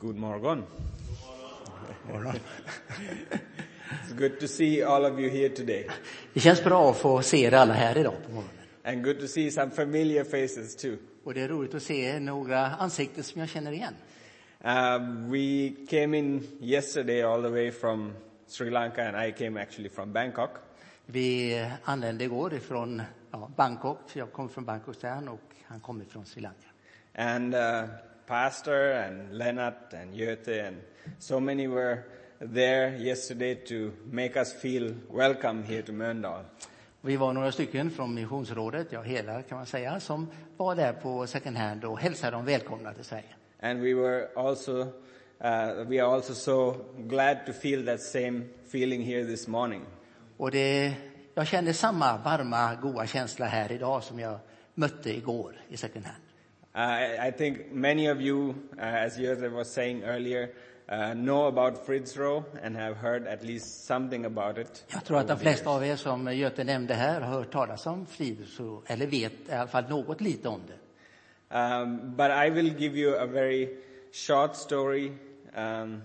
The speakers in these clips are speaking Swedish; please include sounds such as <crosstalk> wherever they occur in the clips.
God morgon. <laughs> It's good to see all of you here today. Det känns bra att få se er alla här idag på morgonen. And good to see some familiar faces too. Och det är roligt att se några ansikten som jag känner igen. Uh, we came in yesterday all the way from Sri Lanka and I came actually from Bangkok. Vi anlände igår ifrån ja, Bangkok, jag kommer från Bangkok sen och han kommer från Sri Lanka. And uh, Pastor and Lennart and Göte and so many were there yesterday to make us feel welcome here to Mölndal. Vi var några stycken från missionsrådet, ja hela kan man säga, som var där på second hand och hälsade dem välkomna till Sverige. And we were also, uh, we are also so glad to feel that same feeling here this morning. Och det, jag kände samma varma, goda känsla här idag som jag mötte igår i second hand. Uh, I, think many of you, uh, as Jose was saying earlier, uh, know about Fritzrow and have heard at least something about it. Jag tror att de flesta av er som Göte nämnde här har hört talas om Fridhusro, eller vet i alla fall något lite om det. Um, but I will give you a very short story, um,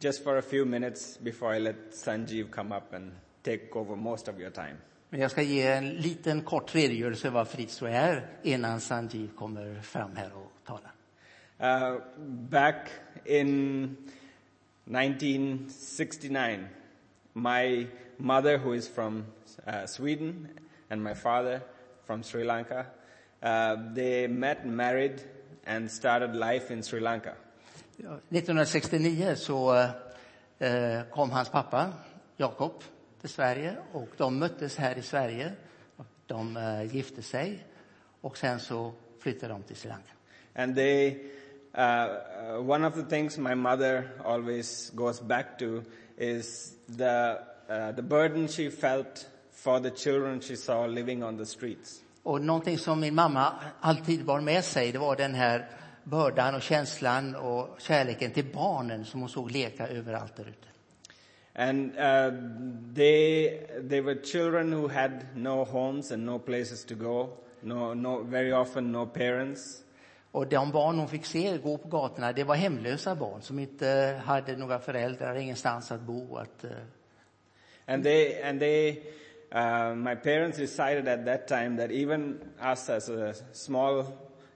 just for a few minutes before I let Sanjeev come up and take over most of your time. Men jag ska ge en liten kort redogörelse vad Fridhusro är innan Sanjeev kommer fram här och talar. Uh, back in 1969, my mother, who is from uh, Sweden, and my father from Sri Lanka, uh, they met, married, and started life in Sri Lanka. Ja, 1969 så eh, kom hans pappa Jakob till Sverige och de möttes här i Sverige. De eh, gifte sig och sen så flyttade de till Sri Lanka. And they, uh, uh, one of the things my mother always goes back to is the, uh, the burden she felt for the children she saw living on the streets. Och någonting som min mamma alltid bar med sig, det var den här bördan och känslan och kärleken till barnen som hon såg leka överallt där ute. And uh, they, they were children who had no homes and no places to go, no, no, very often no parents. Och de barn hon fick se gå på gatorna, det var hemlösa barn som inte hade några föräldrar, ingenstans att bo. Att, eh, And they, and they, uh, my parents decided at that time that even us as a small,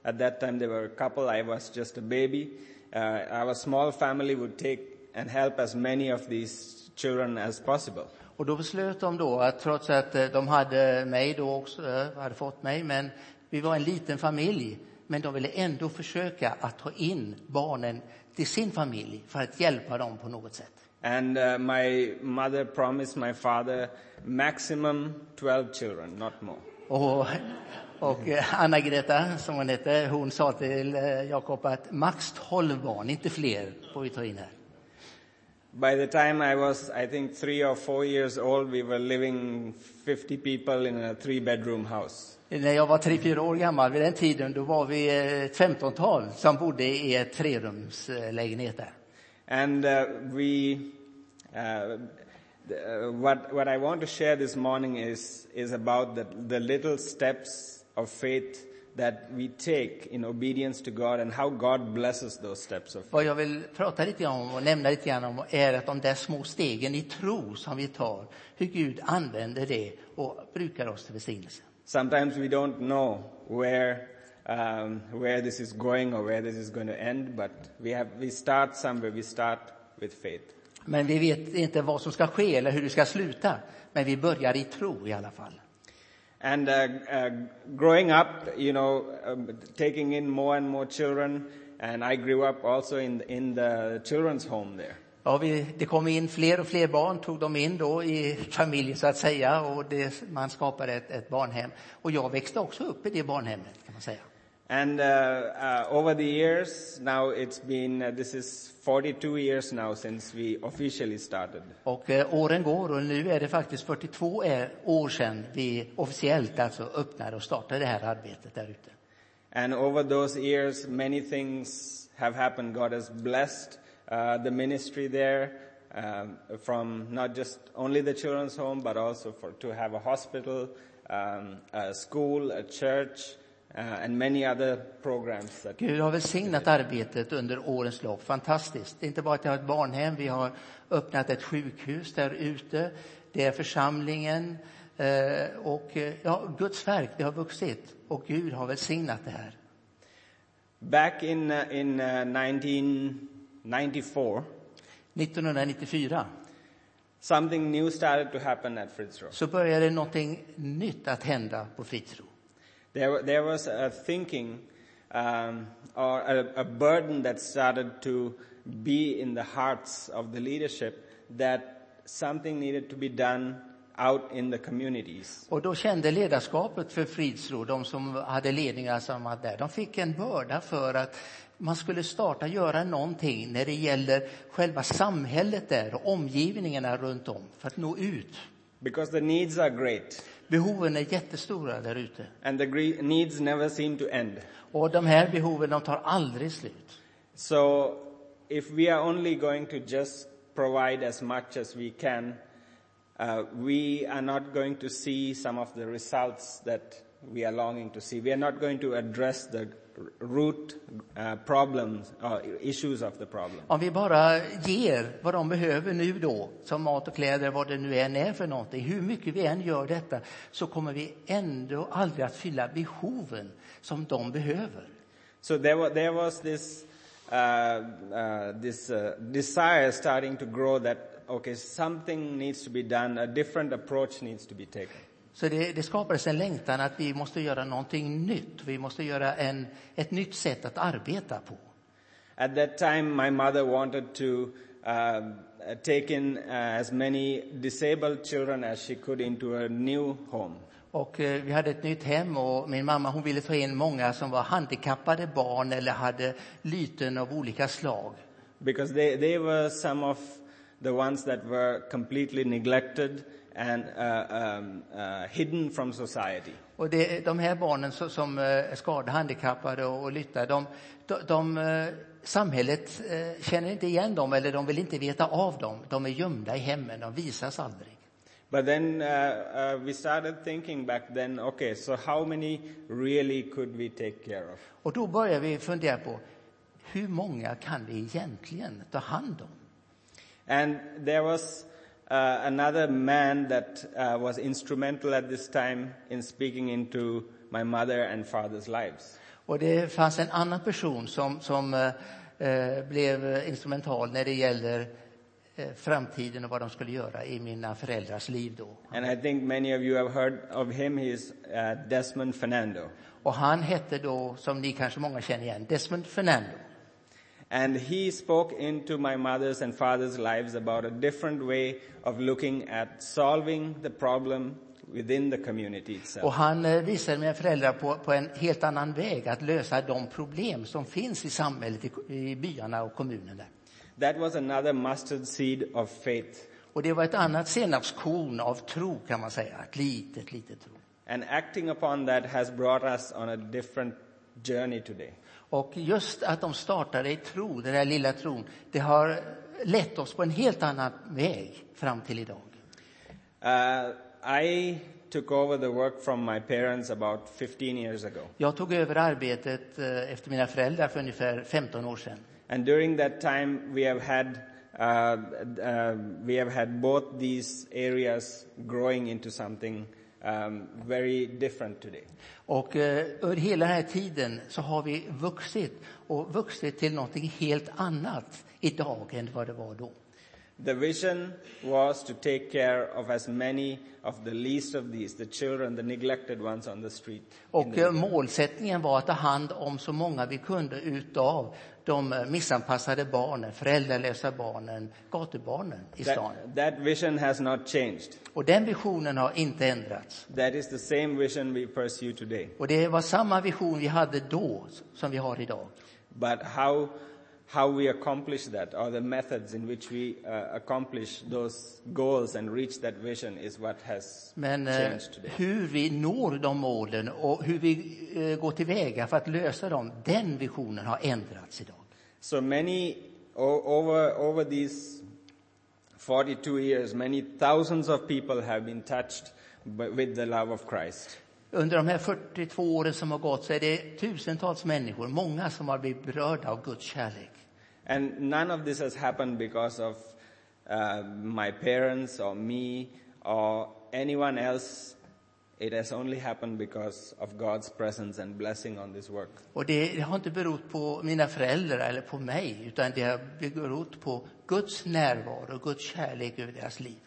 at that time they were a couple, I was just a baby, uh, our small family would take and help as many of these children as possible. och då beslöt de då att trots att eh, de hade mig då också, eh, hade fått mig, men vi var en liten familj, men de ville ändå försöka att ta in barnen till sin familj för att hjälpa dem på något sätt. And uh, my mother promised my father maximum 12 children, not more. Och, och Anna-Greta, som hon hette, hon sa till Jakob att max 12 barn, inte fler, får vi ta in här. By the time I was, I think, three or four years old, we were living 50 people in a three bedroom house. När jag var tre, fyra år gammal vid den tiden, då var vi eh, ett femtontal som bodde i ett trerumslägenhet där. And uh, we, uh, the, uh, what, what I want to share this morning is, is about the, the little steps of faith that we take in obedience to God and how God blesses those steps of faith. Vad jag vill prata lite om och nämna lite grann om är att de där små stegen i tro som vi tar, hur Gud använder det och brukar oss till välsignelse. Sometimes we don't know where, um, where this is going or where this is going to end, but we, have, we start somewhere. We start with faith. Men vi vet inte vad som ska ske eller hur det ska sluta. Men vi börjar i tro i alla fall. And uh, uh, growing up, you know, um, taking in more and more children, and I grew up also in, in the children's home there. Ja, vi, det kom in fler och fler barn, tog de in då i familjen så att säga och det, man skapade ett, ett barnhem. Och jag växte också upp i det barnhemmet kan man säga. And uh, uh, over the years, now it's been, uh, this is 42 years now since we officially started. Och eh, åren går och nu är det faktiskt 42 är- år sedan vi officiellt alltså öppnade och startade det här arbetet där ute. And over those years, many things have happened. God has blessed uh, the ministry there, um, from not just only the children's home, but also for to have a hospital, um, a school, a church, and many other programs that Gud har välsignat arbetet under årens lopp. Fantastiskt. Det är inte bara att vi har ett barnhem, vi har öppnat ett sjukhus där ute. Det är församlingen eh, och eh, ja, Guds verk, det har vuxit och Gud har välsignat det här. back in uh, in uh, 1994 1994 something new started to happen at Fritzrow. så började någonting nytt att hända på Fritzro. There, there was a thinking um, or a, a burden that started to be in the hearts of the leadership that something needed to be done out in the communities. Och då kände ledarskapet för Fridsro, de som hade ledningar som var där, de fick en börda för att man skulle starta göra någonting när det gäller själva samhället där och omgivningarna runt om för att nå ut. Because the needs are great Behoven är jättestora där ute. and the needs never seem to end. Och de här behoven, de tar aldrig slut. So if we are only going to just provide as much as we can, uh, we are not going to see some of the results that we are longing to see. We are not going to address the root uh, problems or issues of the problem. Om vi bara ger vad de behöver nu då, som mat och kläder, vad det nu än är för någonting, hur mycket vi än gör detta, så kommer vi ändå aldrig att fylla behoven som de behöver. So there, wa- there was this, uh, uh, this uh, desire starting to grow that, okay, something needs to be done, a different approach needs to be taken. Så det, det skapades en längtan att vi måste göra någonting nytt. Vi måste göra en, ett nytt sätt att arbeta på. At that time, my mother wanted to uh, take in uh, as many disabled children as she could into a new home. Och eh, vi hade ett nytt hem och min mamma hon ville ta in många som var handikappade barn eller hade lyten av olika slag. Because they, they were some of the ones that were completely neglected and uh, um, uh, hidden from society. Och det, de här barnen som, som eh, är skadade, handikappade och, lytta, de, de, de, eh, samhället eh, känner inte igen dem eller de vill inte veta av dem. De är gömda i hemmen, de visas aldrig. But then uh, uh, we started thinking back then, okay, so how many really could we take care of? Och då börjar vi fundera på hur många kan vi egentligen ta hand om? And there was uh, another man that uh, was instrumental at this time in speaking into my mother and father's lives. Och det fanns en annan person som, som eh, blev instrumental när det gäller eh, framtiden och vad de skulle göra i mina föräldrars liv då. And I think many of you have heard of him. He is uh, Desmond Fernando. Och han hette då, som ni kanske många känner igen, Desmond Fernando. And he spoke into my mother's and father's lives about a different way of looking at solving the problem within the community itself. Och han eh, visade mina föräldrar på, på en helt annan väg att lösa de problem som finns i samhället, i, i byarna och kommunerna. That was another mustard seed of faith. Och det var ett annat senapskorn av tro kan man säga, ett litet, litet tro. And acting upon that has brought us on a different journey today. Och just att de startade i tro, den där lilla tron, det har lett oss på en helt annan väg fram till idag. Uh, I took over the work from my parents about 15 years ago. Jag tog över arbetet eh, efter mina föräldrar för ungefär 15 år sedan. And during that time, we have had uh, uh, we have had both these areas growing into something um, very different today. Och eh, under hela den här tiden så har vi vuxit och vuxit till någonting helt annat idag än vad det var då. The vision was to take care of as many of the least of these, the children, the neglected ones on the street. Och eh, målsättningen var att ta hand om så många vi kunde utav de missanpassade barnen, föräldralösa barnen, gatubarnen i stan. That, that vision has not changed. Och den visionen har inte ändrats. That is the same vision we pursue today. Och det var samma vision vi hade då som vi har idag. But how, how we accomplish that, or the methods in which we uh, accomplish those goals and reach that vision, is what has Men eh, changed today. hur vi når de målen och hur vi eh, går tillväga för att lösa dem, den visionen har ändrats idag. So many over over these 42 years, many thousands of people have been touched with the love of Christ. Under de här 42 åren som har gått så är det tusentals människor, många som har blivit berörda av Guds kärlek. And none of this has happened because of uh, my parents or me or anyone else. It has only happened because of God's presence and blessing on this work. Och det, det har inte berott på mina föräldrar eller på mig, utan det har berott på Guds närvaro och Guds kärlek över deras liv.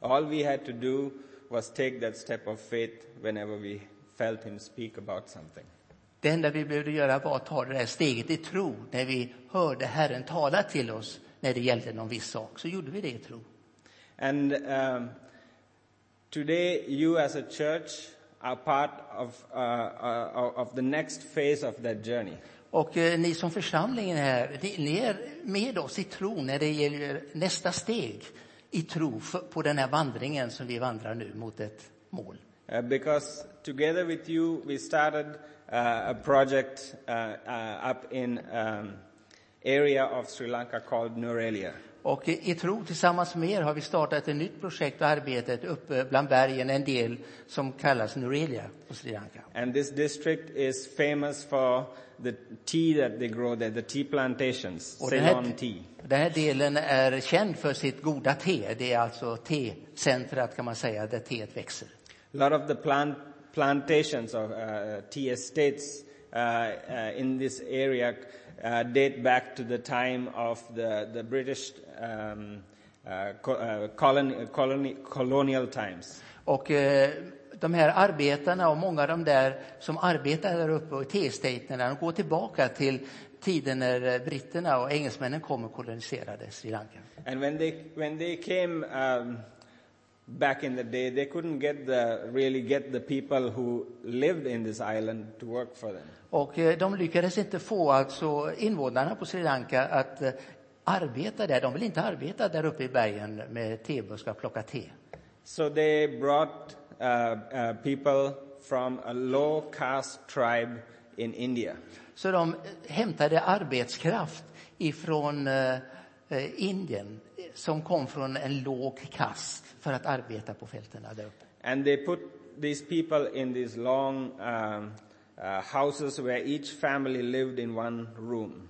All we had to do was take that step of faith whenever we felt Him speak about something. Det enda vi behövde göra var att ta det där steget i tro när vi hörde Herren tala till oss när det gällde någon viss sak. Så gjorde vi det i tro. And um, today, you as a church are part of, uh, uh, of the next phase of that journey. Och eh, ni som församlingen här, ni, ni är med oss i tro när det gäller nästa steg i tro för, på den här vandringen som vi vandrar nu mot ett mål. Uh, because together with you, we started a project uh, uh, up in um, area of Sri Lanka called Nurelia. Och i, tro tillsammans med er har vi startat ett nytt projekt och arbetet uppe bland bergen, en del som kallas Nurelia på Sri Lanka. And this district is famous for the tea that they grow there, the tea plantations, Och den Ceylon här, tea. den här delen är känd för sitt goda te. Det är alltså tecentrat kan man säga, där teet växer. A lot of the plant plantations of uh, tea estates uh, uh, in this area date back to the time of the, the British um, co- colony, colony, colonial times. Och eh, de här arbetarna och många av de där som arbetar där uppe i T-staterna, de går tillbaka till tiden när eh, britterna och engelsmännen kom och koloniserade Sri Lanka. And when they, when they came um, back in the day, they couldn't get the, really get the people who lived in this island to work for them. Och eh, de lyckades inte få alltså invånarna på Sri Lanka att eh, arbeta där. De vill inte arbeta där uppe i bergen med tebuskar och plocka te. So they brought uh, uh, people from a low caste tribe in India. Så de eh, hämtade arbetskraft ifrån eh, Indien som kom från en låg kast för att arbeta på fältena där uppe. And they put these people in these long um, uh, houses where each family lived in one room.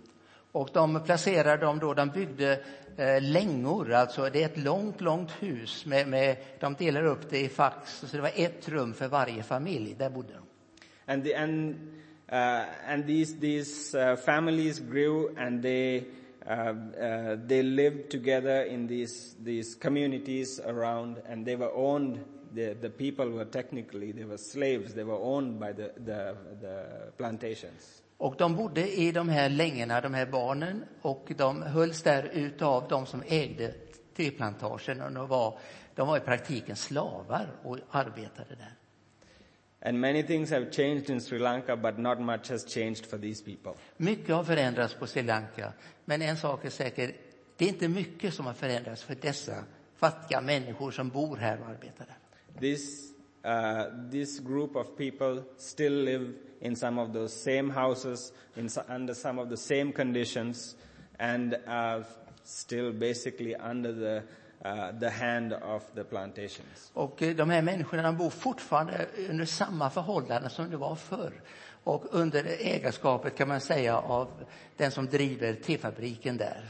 Och de placerade dem då, de byggde eh, längor, alltså det är ett långt, långt hus med, med, de delar upp det i fack, så det var ett rum för varje familj, där bodde de. And, the, and, uh, and these, these uh, families grew and they, Um, uh, they lived together in these, these communities around and they were owned, the, the people were technically, they were slaves, they were owned by the, the, the plantations. Och de bodde i de här längorna, de här barnen, och de hölls där utav de som ägde teplantagen. Och de var, de var i praktiken slavar och arbetade där. And many things have changed in Sri Lanka, but not much has changed for these people. Mycket har förändrats på Sri Lanka, men en sak är säker, det är inte mycket som har förändrats för dessa fattiga människor som bor här och arbetar där. This, uh, this group of people still live in some of those same houses, in, under some of the same conditions, and are still basically under the, uh, the hand of the plantations. Och eh, de här människorna de bor fortfarande under samma förhållanden som det var förr. Och under ägarskapet kan man säga av den som driver tefabriken där.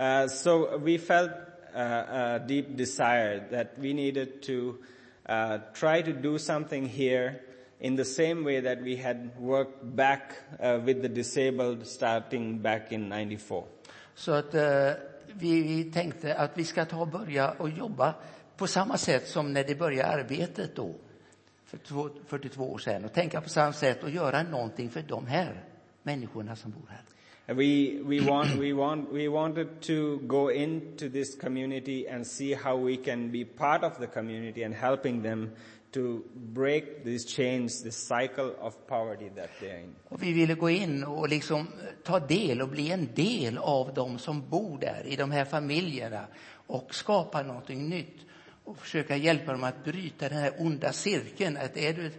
Uh, so we felt uh, a deep desire that we needed to uh, try to do something here in the same way that we had worked back uh, with the disabled starting back in 94. Så att eh, vi, tänkte att vi ska ta och börja och jobba på samma sätt som när det började arbetet då, för 42 år sedan. Och tänka på samma sätt och göra någonting för de här människorna som bor här. And We, we, want, we, want, we wanted to go into this community and see how we can be part of the community and helping them to break these chains, this cycle of poverty that they're in. Och vi ville gå in och liksom eh, ta del och bli en del av de som bor där, i de här familjerna och skapa någonting nytt och försöka hjälpa dem att bryta den här onda cirkeln. Att är du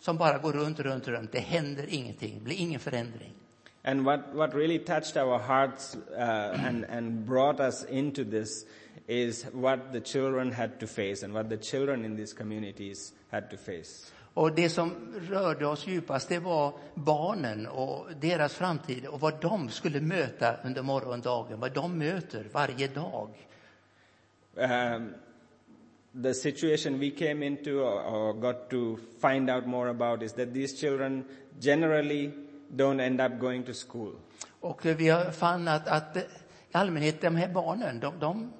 som bara går runt, runt, runt, det händer ingenting, det blir ingen förändring. And what, what really touched our hearts uh, and, and brought us into this is what the children had to face and what the children in these communities had to face. Och det som rörde oss djupast, det var barnen och deras framtid och vad de skulle möta under morgondagen, vad de möter varje dag. Um, the situation we came into or, or got to find out more about is that these children generally don't end up going to school. Och vi har fann att, att i allmänhet de här barnen, de, de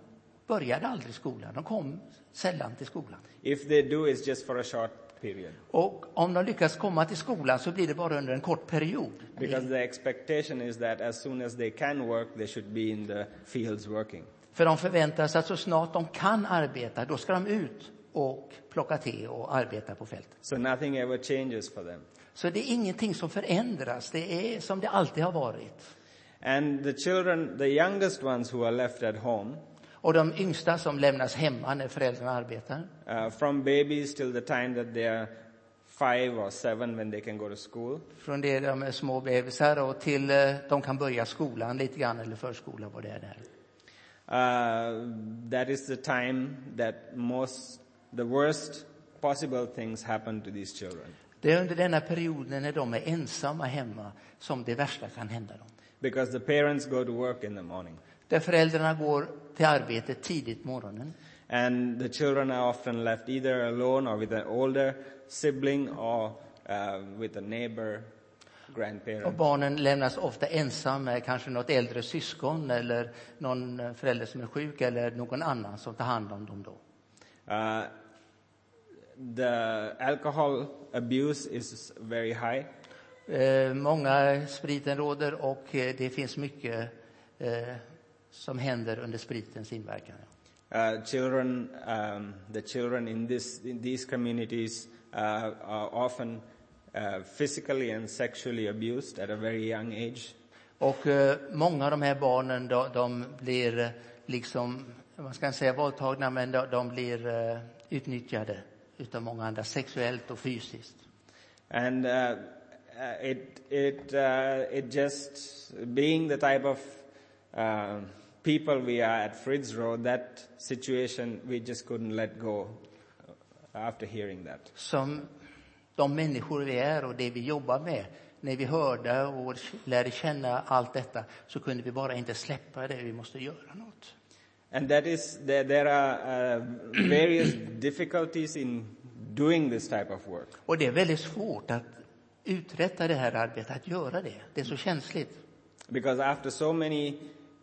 började aldrig skolan. De kom sällan till skolan. If they do, it's just for a short period. Och om de lyckas komma till skolan så blir det bara under en kort period. Because the expectation is that as soon as they can work, they should be in the fields working. För de förväntar sig att så snart de kan arbeta, då ska de ut och plocka te och arbeta på fältet. So nothing ever changes for them. Så det är ingenting som förändras, det är som det alltid har varit. And the children, the youngest ones who are left at home, Och de yngsta som lämnas hemma när föräldrarna arbetar, uh, from babies till the time that they are five or seven when they can go to school, från det de är små bebisar och till eh, de kan börja skolan lite grann eller förskola, vad det är där. uh, that is the time that most, the worst possible things happen to these children. Det är under denna perioden när de är ensamma hemma som det värsta kan hända dem. Because the parents go to work in the morning. Där föräldrarna går till arbetet tidigt på morgonen. And the children are often left either alone or with an older sibling or uh, with a neighbor, Och barnen lämnas ofta ensam med kanske något äldre syskon eller någon eh, förälder som är sjuk eller någon annan som tar hand om dem då. Uh, the alcohol abuse is very high. Eh, många spriten råder och eh, det finns mycket eh, som händer under spritens inverkan. Uh, children, um, the children in, this, in these communities uh, are often uh, physically and sexually abused at a very young age. Och eh, många av de här barnen de, de blir eh, liksom, man ska inte säga våldtagna, men de, de blir eh, utnyttjade utav många andra sexuellt och fysiskt. And uh, uh, it, it, uh, it just, being the type of uh, people we are at Frid's Road, that situation we just couldn't let go after hearing that. Som de människor vi är och det vi jobbar med. När vi hörde och lärde känna allt detta så kunde vi bara inte släppa det, vi måste göra något. And that is, there, there are uh, various difficulties in doing this type of work. Och det är väldigt svårt att uträtta det här arbetet, att göra det. Det är så känsligt. Because after so many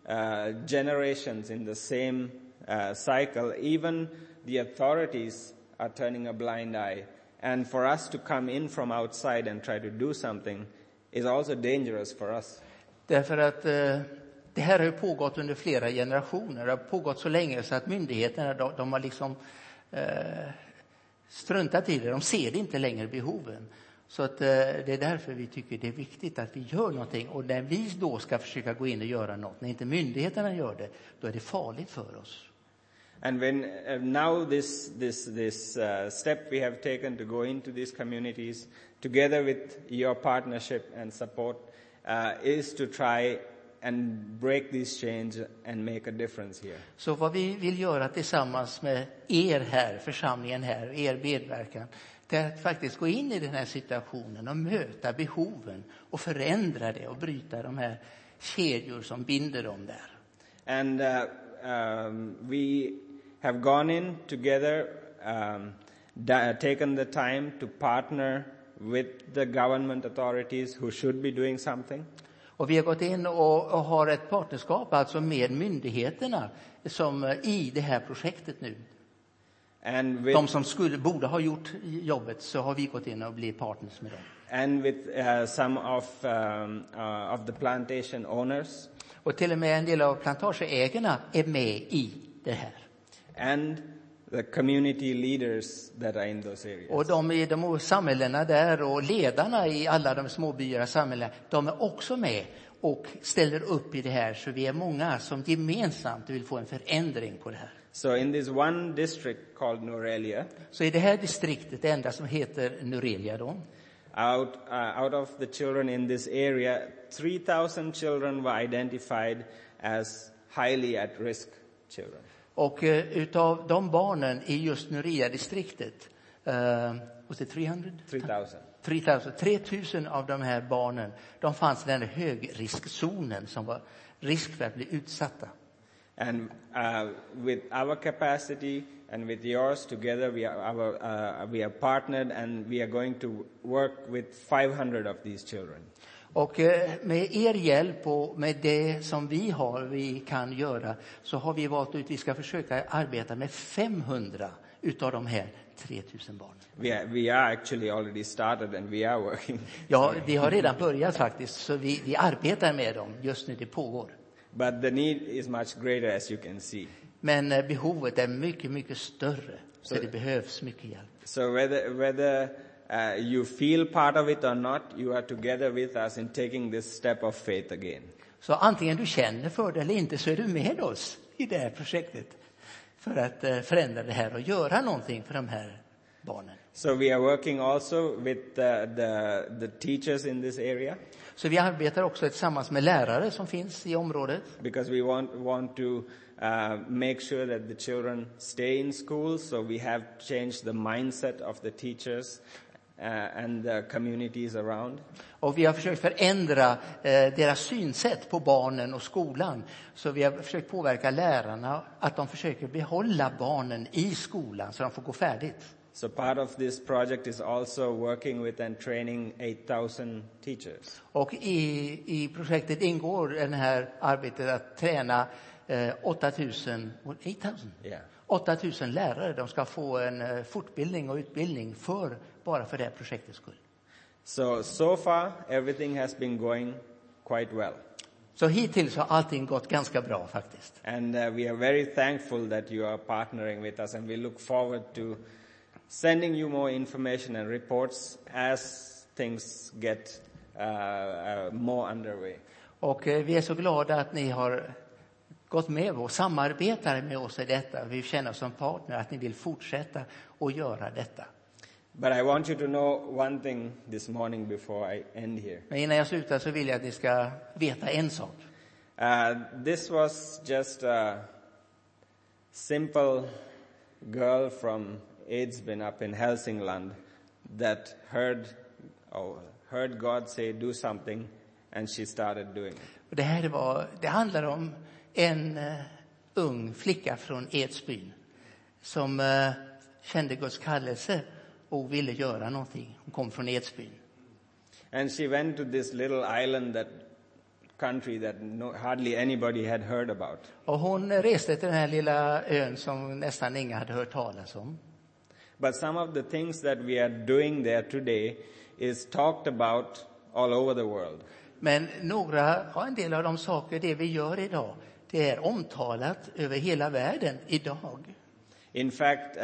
uh, generations in the same uh, cycle, even the authorities are turning a blind eye. And for us to come in from outside and try to do something is also dangerous for us. Därför att eh, det här har ju pågått under flera generationer. Det har pågått så länge så att myndigheterna de, de har liksom eh, struntat i det. De ser det inte längre behoven. Så att, eh, det är därför vi tycker det är viktigt att vi gör någonting. Och när vi då ska försöka gå in och göra något, när inte myndigheterna gör det, då är det farligt för oss. And when uh, now this this this uh, step we have taken to go into these communities together with your partnership and support uh, is to try and break this change and make a difference here. Så vad vi vill göra tillsammans med er här, församlingen här, er medverkan, det är att faktiskt gå in i den här situationen och möta behoven och förändra det och bryta de här kedjor som binder dem där. And uh, um, we have gone in together, um, da- taken the time to partner with the government authorities who should be doing something. Och vi har gått in och, och har ett partnerskap alltså med myndigheterna som eh, i det här projektet nu. And with, De som skulle, borde ha gjort jobbet så har vi gått in och blivit partners med dem. and with uh, some of, um, uh, of the plantation owners Och till och med en del av plantageägarna är med i det här. and the community leaders that are in those areas. Och de i de samhällena där och ledarna i alla de småbyar och samhällen, de är också med och ställer upp i det här. Så vi är många som gemensamt vill få en förändring på det här. So in this one district called Norelia, Så i det här distriktet, det enda som heter Nurelia då, out, uh, out of the children in this area, 3,000 children were identified as highly at risk children. Och eh, utav de barnen i just Nuria-distriktet Uh, was it 300? 3,000. 3000. 3000 av de här barnen de fanns i den här högriskzonen som var risk för att bli utsatta. And uh, with our capacity and with yours together, we are, our, uh, we are partnered and we are going to work with 500 of these children. Och eh, med er hjälp och med det som vi har, vi kan göra, så har vi valt ut att vi ska försöka arbeta med 500 utav de här 3000 barnen. We are, we are actually already started and we are working. Ja, vi har redan börjat faktiskt, så vi, vi arbetar med dem just nu, det pågår. But the need is much greater as you can see. Men eh, behovet är mycket, mycket större, så Så- det behövs mycket hjälp. So whether, whether uh, you feel part of it or not, you are together with us in taking this step of faith again. Så antingen du känner för det eller inte så är du med oss i det här projektet för att eh, förändra det här och göra någonting för de här barnen. So we are working also with the, the, the teachers in this area Så vi arbetar också tillsammans med lärare som finns i området. because we want, want to uh, make sure that the children stay in school. So we have changed the mindset of the teachers and the communities around. Och vi har försökt förändra eh, deras synsätt på barnen och skolan. Så vi har försökt påverka lärarna att de försöker behålla barnen i skolan så de får gå färdigt. So part of this project is also working with and training 8,000 teachers. Och i, i projektet ingår det här arbetet att träna 8000, what, 8000? Yeah. 8000 lärare. De ska få en eh, fortbildning och utbildning för, bara för det här projektets skull. So, so far everything has been going quite well. Så hittills har allting gått ganska bra faktiskt. And uh, we are very thankful that you are partnering with us and we look forward to sending you more information and reports as things get uh, uh, more underway. Och eh, vi är så glada att ni har gått med och samarbetar med oss i detta. Vi känner som partner att ni vill fortsätta att göra detta. But I want you to know one thing this morning before I end here. Men innan jag slutar så vill jag att ni ska veta en sak. Uh, this was just a simple girl from Edsbyn up in Helsingland that heard, oh, heard God say do something and she started doing it. Det här var, det handlar om en eh, ung flicka från Edsbyn som eh, kände Guds kallelse och ville göra någonting. Hon kom från Edsbyn. And she went to this little island that country that no, hardly anybody had heard about. Och hon reste till den här lilla ön som nästan inga hade hört talas om. But some of the things that we are doing there today is talked about all over the world. Men några, ja, en del av de saker, det vi gör idag, det är omtalat över hela världen idag. In fact, uh,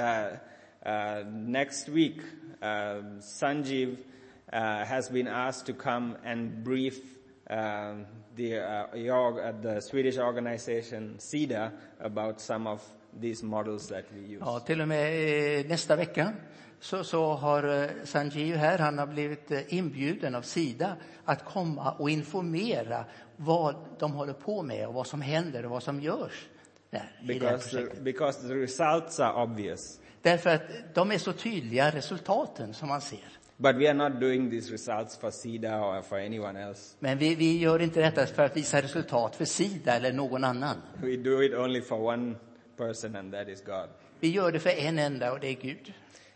uh, next week, uh, Sanjeev uh, has been asked to come and brief um the, uh, uh, the Swedish organization SIDA about some of these models that we use. Ja, till och med eh, nästa vecka så, så har eh, Sanjeev här, han har blivit eh, inbjuden av Sida att komma och informera vad de håller på med och vad som händer och vad som görs där i det Because projektet. because the results are obvious. Därför att de är så tydliga, resultaten som man ser. But we are not doing these results for SIDA or for anyone else. Men vi, vi gör inte detta för att visa resultat för Sida eller någon annan. We do it only for one person and that is God. Vi gör det för en enda och det är Gud.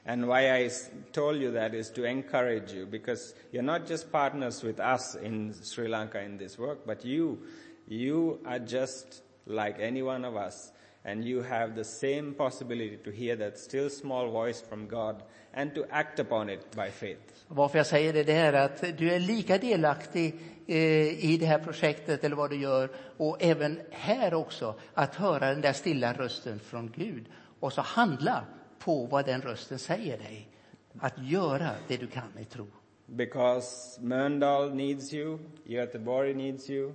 And why I told you that is to encourage you because you're not just partners with us in Sri Lanka in this work, but you, you are just like any one of us and you have the same possibility to hear that still small voice from God and to act upon it by faith. Varför jag säger det, det är att du är lika delaktig eh, i det här projektet eller vad du gör och även här också att höra den där stilla rösten från Gud och så handla på vad den rösten säger dig. Att göra det du kan i tro. Because Mölndal needs you, Göteborg needs you,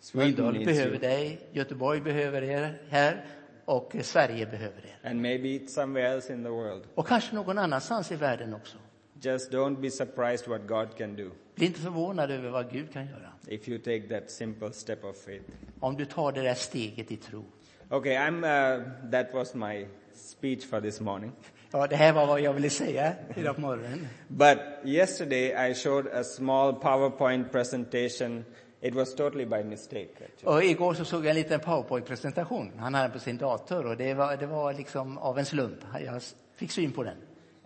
Sweden Mölndal needs behöver you, dig, Göteborg behöver er här och Sverige behöver er. and maybe somewhere else in the world. Och kanske någon annanstans i världen också. Just don't be surprised what God can do Bli inte förvånad över vad Gud kan göra. if you take that simple step of faith. Om du tar det där steget i tro. Okay, I'm, uh, that was my speech for this morning. Ja, det här var vad jag ville säga idag på morgonen. But yesterday I showed a small PowerPoint presentation. It was totally by mistake. Actually. Och igår så såg jag en liten powerpoint-presentation han hade på sin dator och det var, det var liksom av en slump. Jag fick syn på den.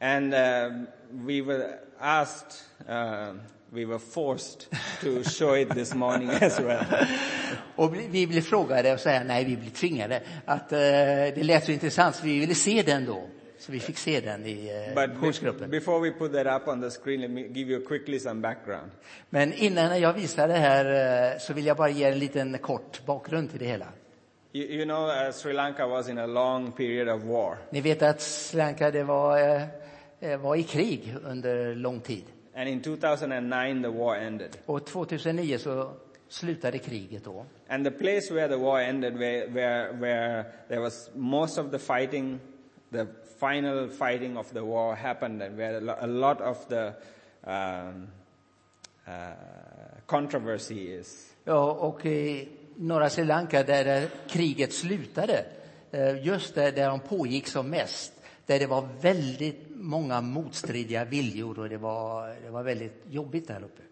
And uh, we were asked, uh, we were forced to show it this morning as well. <laughs> Och vi- blev frågade och säga nej, vi blev tvingade. Att eh, det lät så intressant så vi ville se den då. Så vi fick se den i eh, But before we put that up on the screen, let me give you quickly some background. Men innan jag visar det här eh, så vill jag bara ge en liten kort bakgrund till det hela. You, you know, uh, Sri Lanka was in a long period of war. Ni vet att Sri Lanka det var, var i krig under lång tid. And in 2009, the war ended. Och 2009 så slutade kriget då. And the place where the war ended, where, where, where there was most of the fighting, the final fighting of the war happened, and where a lo- a lot of the um, uh, controversy is. Ja, och i norra Sri Lanka där kriget slutade, eh, just där, där de pågick som mest, där det var väldigt många motstridiga viljor och det var, det var väldigt jobbigt där uppe.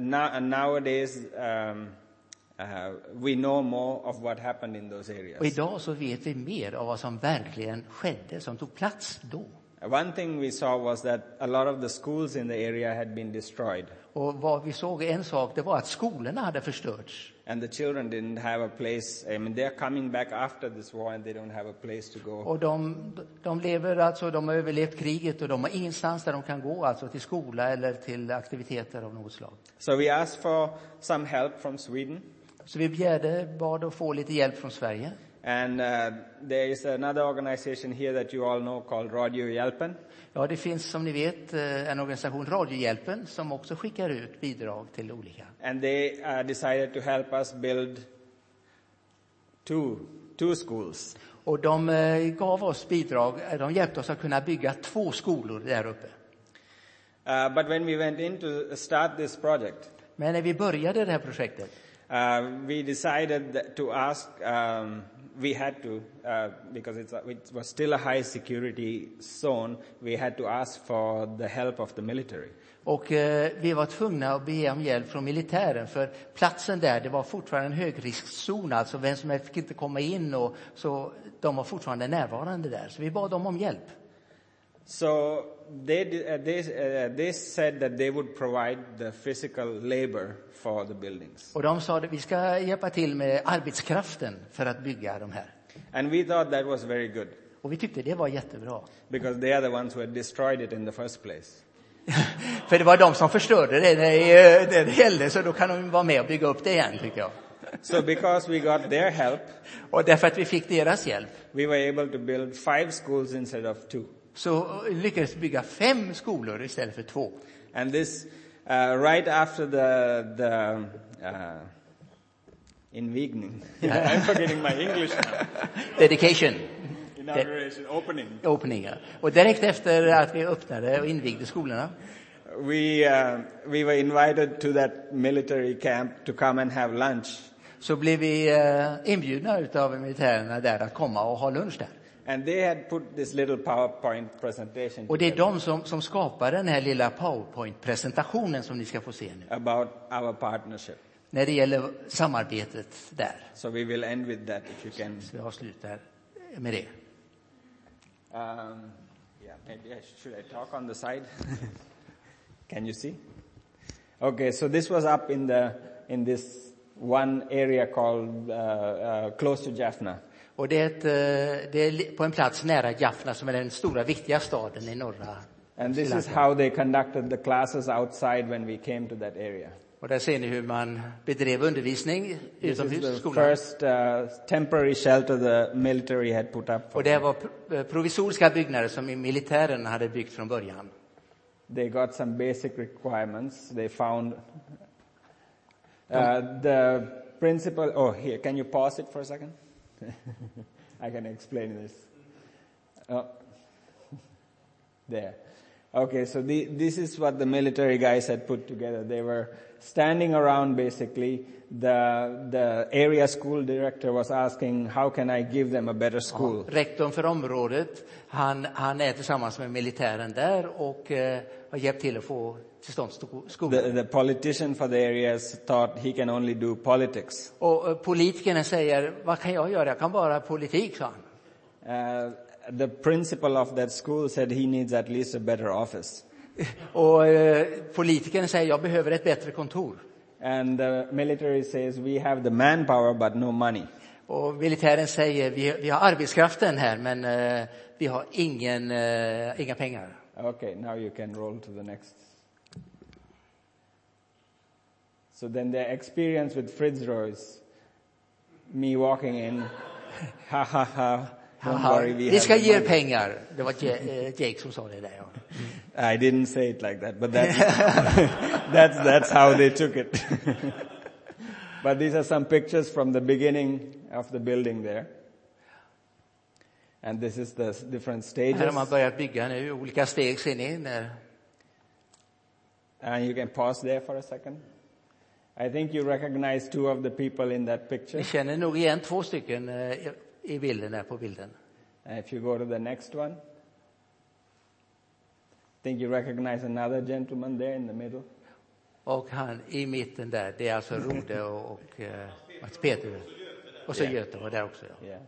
Now, and nowadays, um, uh, we know more of what happened in those Och areas. idag så vet vi mer av vad som verkligen skedde, som tog plats då. One thing we saw was that a lot of the schools in the area had been destroyed, Och vad vi såg, en sak, det var att skolorna hade förstörts. and the children didn't have a place. I mean, they're coming back after this war, and they don't have a place to go. Och de, de lever alltså, de har överlevt kriget och de har ingenstans där de kan gå, alltså till skola eller till aktiviteter av något slag. So we asked for some help from Sweden, Så vi begärde, bad att få lite hjälp från Sverige. And uh, there is another organization here that you all know called Radio Hjälpen. Ja, det finns som ni vet eh, en organisation, Radiohjälpen, som också skickar ut bidrag till olika. And they uh, decided to help us build two, two schools. Och de eh, gav oss bidrag, eh, de hjälpte oss att kunna bygga två skolor där uppe. Uh, but when we went in to start this project, Men när vi började det här projektet uh, we decided to ask, um, we had to, uh, because a, it was still a high security zone, we had to ask for the help of the military. och eh, vi var tvungna att be om hjälp från militären för platsen där, det var fortfarande en högriskzon, alltså vem som helst fick inte komma in och så de var fortfarande närvarande där. Så vi bad dem om hjälp. So they, uh, they, uh, they said that they would provide the physical labor for the buildings. Och de sa att vi ska hjälpa till med arbetskraften för att bygga de här. And we thought that was very good Och vi tyckte det var jättebra. because they are the ones who had destroyed it in the first place. <laughs> För det var de som förstörde det när det, när det gällde, så då kan de vara med och bygga upp det igen, tycker jag. So because we got their help, <laughs> Och därför att vi fick deras hjälp we were able to build five schools instead of two. Så lyckades bygga fem skolor istället för två. And this, uh, right after the, the uh, invigning, <laughs> I'm forgetting my English now. Dedication, Inauguration, opening. opening. ja. Och direkt efter att vi öppnade och invigde skolorna We, uh, we were invited to that military camp to come and have lunch. så blev vi eh, inbjudna utav militärerna där att komma och ha lunch där. And they had put this little PowerPoint presentation Och det är de som, som skapar den här lilla powerpoint-presentationen som ni ska få se nu. about our partnership. När det gäller samarbetet där. So we will end with that if you can. Så vi avslutar med det. Um, yeah, maybe I should I talk on the side? <laughs> can you see? Okay, so this was up in the in this one area called uh, uh, close to Jaffna. Och det är, ett, eh, det är på en plats nära Jaffna som är den stora viktiga staden i norra And this is how they conducted the classes outside when we came to that area. Och där ser ni hur man bedrev undervisning utomhus, the skolan. first uh, temporary shelter the military had put up. Och det var eh, provisoriska byggnader som militären hade byggt från början. They got some basic requirements. They found uh, the principal. Oh, here, can you pause it for a second? <laughs> I can explain this. Oh. <laughs> There. Okay, so the, this is what the military guys had put together. They were standing around basically. The, the area school director was asking, how can I give them a better school? Rektorn för området, han, han är tillsammans med militären där och eh, har hjälpt till att få till stånd skolor. The, the politician for the areas thought he can only do politics. Och eh, politikerna säger, vad kan jag göra? Jag kan bara politik, sa han. Uh, the principal of that school said he needs at least a better office. <laughs> Och eh, politikern säger, jag behöver ett bättre kontor. And the military says we have the manpower but no money. Och militären säger, vi, vi har arbetskraften här, men eh, vi har ingen, eh, inga pengar. Okay, now you can roll to the next. So then the experience with Fritzroy is me walking in, <laughs> ha ha ha, don't worry, we Vi ska ge er pengar. Det var eh, Jake som sa det där. <laughs> I didn't say it like that, but that's, <laughs> that's, that's how they took it. <laughs> but these are some pictures from the beginning of the building there. And this is the different Här har stages. man börjat bygga nu, olika steg ser ni. När, And you can pause there for a second. I think you recognize two of the people in that picture. ni känner nog igen två stycken eh, i- bilden, där på bilden. If you go to the next one, think you recognize another gentleman there in the middle. Och han i mitten där, det är alltså Rode och, och eh, Mats Peter. Och så. Göte var där också. Ja. Yeah.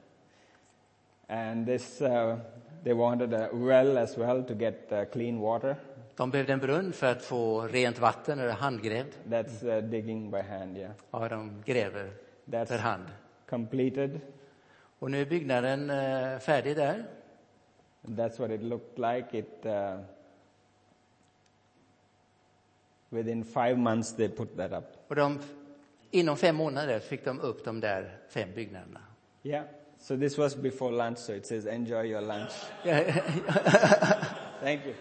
And this, uh, they wanted a well as well to get uh, clean water. De behövde en brunn för att få rent vatten, eller handgrävd. That's uh, digging by hand, yeah. Ja, de gräver That's för hand. completed. Och nu är byggnaden eh, färdig där. That's what it looked like. It, uh, within five months they put that up. Och de, inom fem månader fick de upp de där fem byggnaderna. Yeah. So this was before lunch, so it says enjoy your lunch. <laughs> Thank you.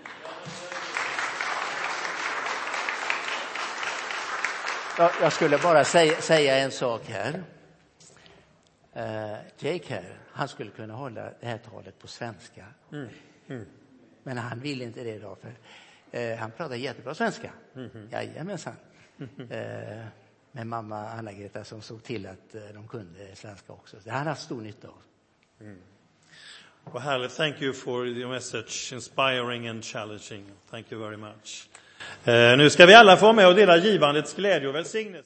Jag, jag skulle bara säga, säga en sak här. Eh, Jake här, han skulle kunna hålla det här talet på svenska. Men han vill inte det idag, för eh, han pratar jättebra svenska. Jajamensan. Eh, med mamma Anna-Greta som såg till att eh, de kunde svenska också. Det har han haft stor nytta av. Well, härligt. Thank you for your message, inspiring and challenging. Thank you very much. Eh, nu ska vi alla få med och dela givandets glädje och välsignelse.